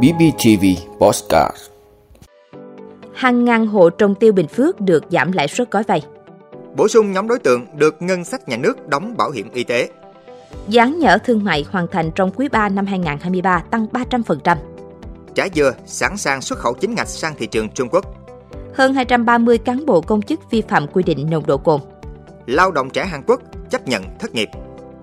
BBTV Postcard Hàng ngàn hộ trồng tiêu Bình Phước được giảm lãi suất gói vay. Bổ sung nhóm đối tượng được ngân sách nhà nước đóng bảo hiểm y tế. Gián nhở thương mại hoàn thành trong quý 3 năm 2023 tăng 300%. Trái dừa sẵn sàng xuất khẩu chính ngạch sang thị trường Trung Quốc. Hơn 230 cán bộ công chức vi phạm quy định nồng độ cồn. Lao động trẻ Hàn Quốc chấp nhận thất nghiệp.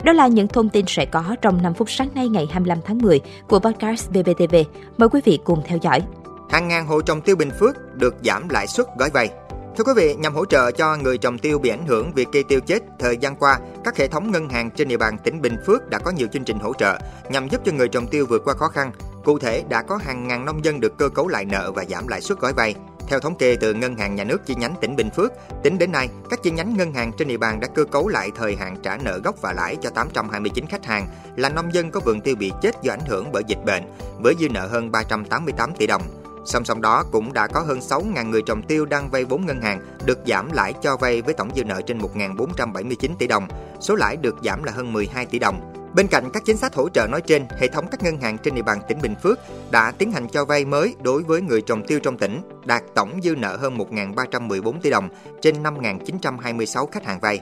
Đó là những thông tin sẽ có trong 5 phút sáng nay ngày 25 tháng 10 của podcast BBTV. Mời quý vị cùng theo dõi. Hàng ngàn hộ trồng tiêu Bình Phước được giảm lãi suất gói vay. Thưa quý vị, nhằm hỗ trợ cho người trồng tiêu bị ảnh hưởng vì cây tiêu chết, thời gian qua, các hệ thống ngân hàng trên địa bàn tỉnh Bình Phước đã có nhiều chương trình hỗ trợ nhằm giúp cho người trồng tiêu vượt qua khó khăn. Cụ thể, đã có hàng ngàn nông dân được cơ cấu lại nợ và giảm lãi suất gói vay. Theo thống kê từ Ngân hàng Nhà nước chi nhánh tỉnh Bình Phước, tính đến nay, các chi nhánh ngân hàng trên địa bàn đã cơ cấu lại thời hạn trả nợ gốc và lãi cho 829 khách hàng là nông dân có vườn tiêu bị chết do ảnh hưởng bởi dịch bệnh, với dư nợ hơn 388 tỷ đồng. Song song đó cũng đã có hơn 6.000 người trồng tiêu đang vay vốn ngân hàng được giảm lãi cho vay với tổng dư nợ trên 1.479 tỷ đồng. Số lãi được giảm là hơn 12 tỷ đồng. Bên cạnh các chính sách hỗ trợ nói trên, hệ thống các ngân hàng trên địa bàn tỉnh Bình Phước đã tiến hành cho vay mới đối với người trồng tiêu trong tỉnh, đạt tổng dư nợ hơn 1.314 tỷ đồng trên 5.926 khách hàng vay.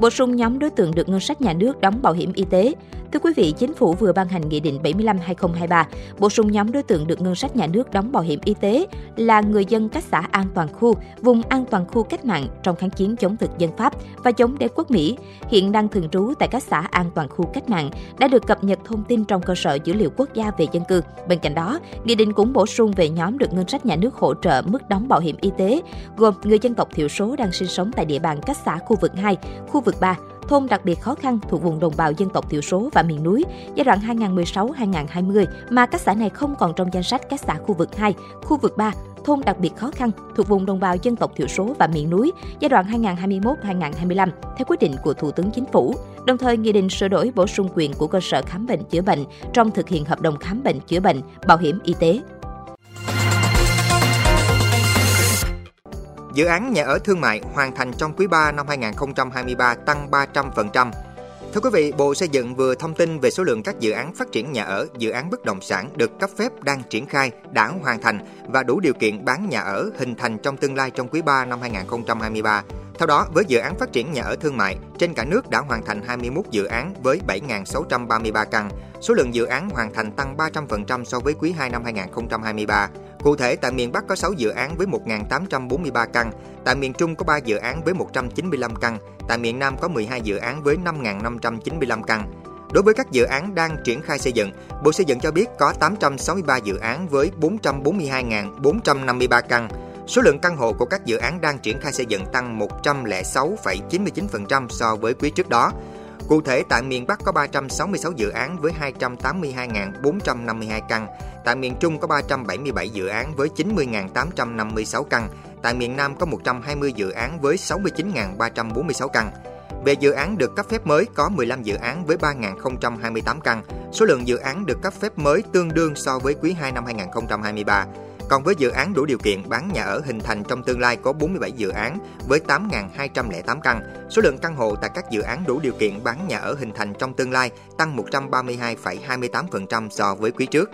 Bổ sung nhóm đối tượng được ngân sách nhà nước đóng bảo hiểm y tế. Thưa quý vị, Chính phủ vừa ban hành Nghị định 75-2023, bổ sung nhóm đối tượng được ngân sách nhà nước đóng bảo hiểm y tế là người dân các xã an toàn khu, vùng an toàn khu cách mạng trong kháng chiến chống thực dân Pháp và chống đế quốc Mỹ, hiện đang thường trú tại các xã an toàn khu cách mạng, đã được cập nhật thông tin trong cơ sở dữ liệu quốc gia về dân cư. Bên cạnh đó, Nghị định cũng bổ sung về nhóm được ngân sách nhà nước hỗ trợ mức đóng bảo hiểm y tế, gồm người dân tộc thiểu số đang sinh sống tại địa bàn các xã khu vực 2, khu vực vực 3, thôn đặc biệt khó khăn thuộc vùng đồng bào dân tộc thiểu số và miền núi giai đoạn 2016-2020 mà các xã này không còn trong danh sách các xã khu vực 2, khu vực 3, thôn đặc biệt khó khăn thuộc vùng đồng bào dân tộc thiểu số và miền núi giai đoạn 2021-2025 theo quyết định của Thủ tướng Chính phủ. Đồng thời, nghị định sửa đổi bổ sung quyền của cơ sở khám bệnh chữa bệnh trong thực hiện hợp đồng khám bệnh chữa bệnh, bảo hiểm y tế. Dự án nhà ở thương mại hoàn thành trong quý 3 năm 2023 tăng 300%. Thưa quý vị, Bộ Xây dựng vừa thông tin về số lượng các dự án phát triển nhà ở, dự án bất động sản được cấp phép đang triển khai, đã hoàn thành và đủ điều kiện bán nhà ở hình thành trong tương lai trong quý 3 năm 2023. Theo đó, với dự án phát triển nhà ở thương mại, trên cả nước đã hoàn thành 21 dự án với 7.633 căn. Số lượng dự án hoàn thành tăng 300% so với quý 2 năm 2023. Cụ thể, tại miền Bắc có 6 dự án với 1.843 căn, tại miền Trung có 3 dự án với 195 căn, tại miền Nam có 12 dự án với 5.595 căn. Đối với các dự án đang triển khai xây dựng, Bộ Xây dựng cho biết có 863 dự án với 442.453 căn. Số lượng căn hộ của các dự án đang triển khai xây dựng tăng 106,99% so với quý trước đó. Cụ thể, tại miền Bắc có 366 dự án với 282.452 căn, tại miền Trung có 377 dự án với 90.856 căn, tại miền Nam có 120 dự án với 69.346 căn. Về dự án được cấp phép mới có 15 dự án với 3.028 căn, số lượng dự án được cấp phép mới tương đương so với quý 2 năm 2023. Còn với dự án đủ điều kiện bán nhà ở hình thành trong tương lai có 47 dự án với 8.208 căn. Số lượng căn hộ tại các dự án đủ điều kiện bán nhà ở hình thành trong tương lai tăng 132,28% so với quý trước.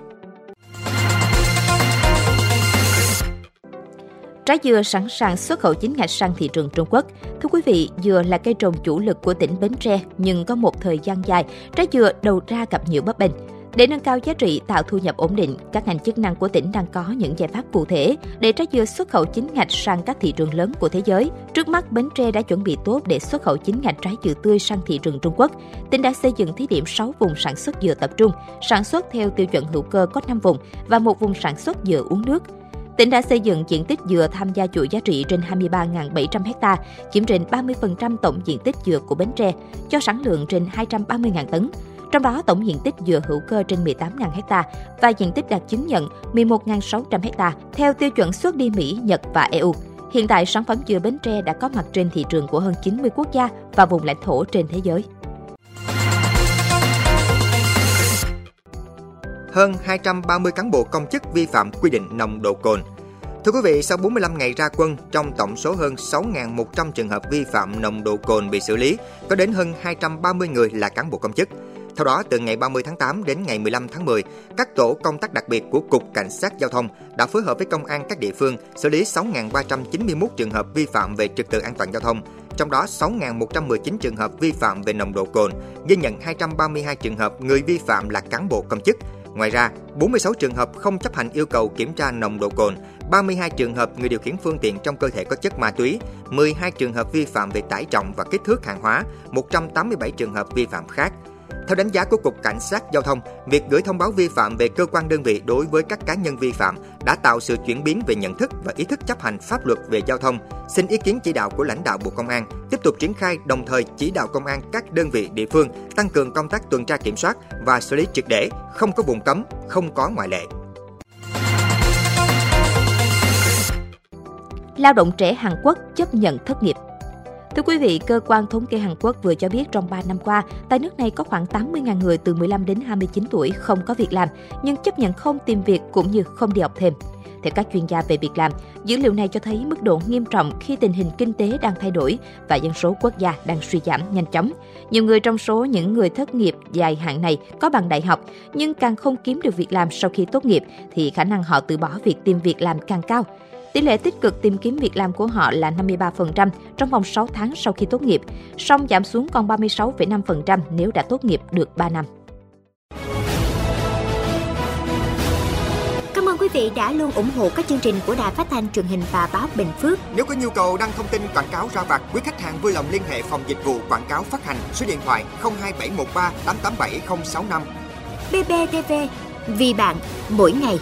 Trái dừa sẵn sàng xuất khẩu chính ngạch sang thị trường Trung Quốc. Thưa quý vị, dừa là cây trồng chủ lực của tỉnh Bến Tre, nhưng có một thời gian dài, trái dừa đầu ra gặp nhiều bất bình để nâng cao giá trị, tạo thu nhập ổn định, các ngành chức năng của tỉnh đang có những giải pháp cụ thể để trái dừa xuất khẩu chính ngạch sang các thị trường lớn của thế giới. Trước mắt, Bến Tre đã chuẩn bị tốt để xuất khẩu chính ngạch trái dừa tươi sang thị trường Trung Quốc. Tỉnh đã xây dựng thí điểm 6 vùng sản xuất dừa tập trung, sản xuất theo tiêu chuẩn hữu cơ có 5 vùng và một vùng sản xuất dừa uống nước. Tỉnh đã xây dựng diện tích dừa tham gia chuỗi giá trị trên 23.700 ha, chiếm trên 30% tổng diện tích dừa của Bến Tre, cho sản lượng trên 230.000 tấn. Trong đó, tổng diện tích dừa hữu cơ trên 18.000 ha và diện tích đạt chứng nhận 11.600 ha theo tiêu chuẩn xuất đi Mỹ, Nhật và EU. Hiện tại, sản phẩm dừa Bến Tre đã có mặt trên thị trường của hơn 90 quốc gia và vùng lãnh thổ trên thế giới. Hơn 230 cán bộ công chức vi phạm quy định nồng độ cồn. Thưa quý vị, sau 45 ngày ra quân, trong tổng số hơn 6.100 trường hợp vi phạm nồng độ cồn bị xử lý, có đến hơn 230 người là cán bộ công chức. Theo đó, từ ngày 30 tháng 8 đến ngày 15 tháng 10, các tổ công tác đặc biệt của Cục Cảnh sát Giao thông đã phối hợp với công an các địa phương xử lý 6.391 trường hợp vi phạm về trật tự an toàn giao thông, trong đó 6.119 trường hợp vi phạm về nồng độ cồn, ghi nhận 232 trường hợp người vi phạm là cán bộ công chức. Ngoài ra, 46 trường hợp không chấp hành yêu cầu kiểm tra nồng độ cồn, 32 trường hợp người điều khiển phương tiện trong cơ thể có chất ma túy, 12 trường hợp vi phạm về tải trọng và kích thước hàng hóa, 187 trường hợp vi phạm khác. Theo đánh giá của Cục Cảnh sát Giao thông, việc gửi thông báo vi phạm về cơ quan đơn vị đối với các cá nhân vi phạm đã tạo sự chuyển biến về nhận thức và ý thức chấp hành pháp luật về giao thông. Xin ý kiến chỉ đạo của lãnh đạo Bộ Công an tiếp tục triển khai đồng thời chỉ đạo công an các đơn vị địa phương tăng cường công tác tuần tra kiểm soát và xử lý triệt để, không có vùng cấm, không có ngoại lệ. Lao động trẻ Hàn Quốc chấp nhận thất nghiệp Thưa quý vị, cơ quan thống kê Hàn Quốc vừa cho biết trong 3 năm qua, tại nước này có khoảng 80.000 người từ 15 đến 29 tuổi không có việc làm, nhưng chấp nhận không tìm việc cũng như không đi học thêm. Theo các chuyên gia về việc làm, dữ liệu này cho thấy mức độ nghiêm trọng khi tình hình kinh tế đang thay đổi và dân số quốc gia đang suy giảm nhanh chóng. Nhiều người trong số những người thất nghiệp dài hạn này có bằng đại học, nhưng càng không kiếm được việc làm sau khi tốt nghiệp thì khả năng họ từ bỏ việc tìm việc làm càng cao. Tỷ lệ tích cực tìm kiếm việc làm của họ là 53% trong vòng 6 tháng sau khi tốt nghiệp, song giảm xuống còn 36,5% nếu đã tốt nghiệp được 3 năm. Cảm ơn quý vị đã luôn ủng hộ các chương trình của Đài Phát thanh truyền hình và báo Bình Phước. Nếu có nhu cầu đăng thông tin quảng cáo ra vặt, quý khách hàng vui lòng liên hệ phòng dịch vụ quảng cáo phát hành số điện thoại 02713 887065. BBTV, vì bạn, mỗi ngày.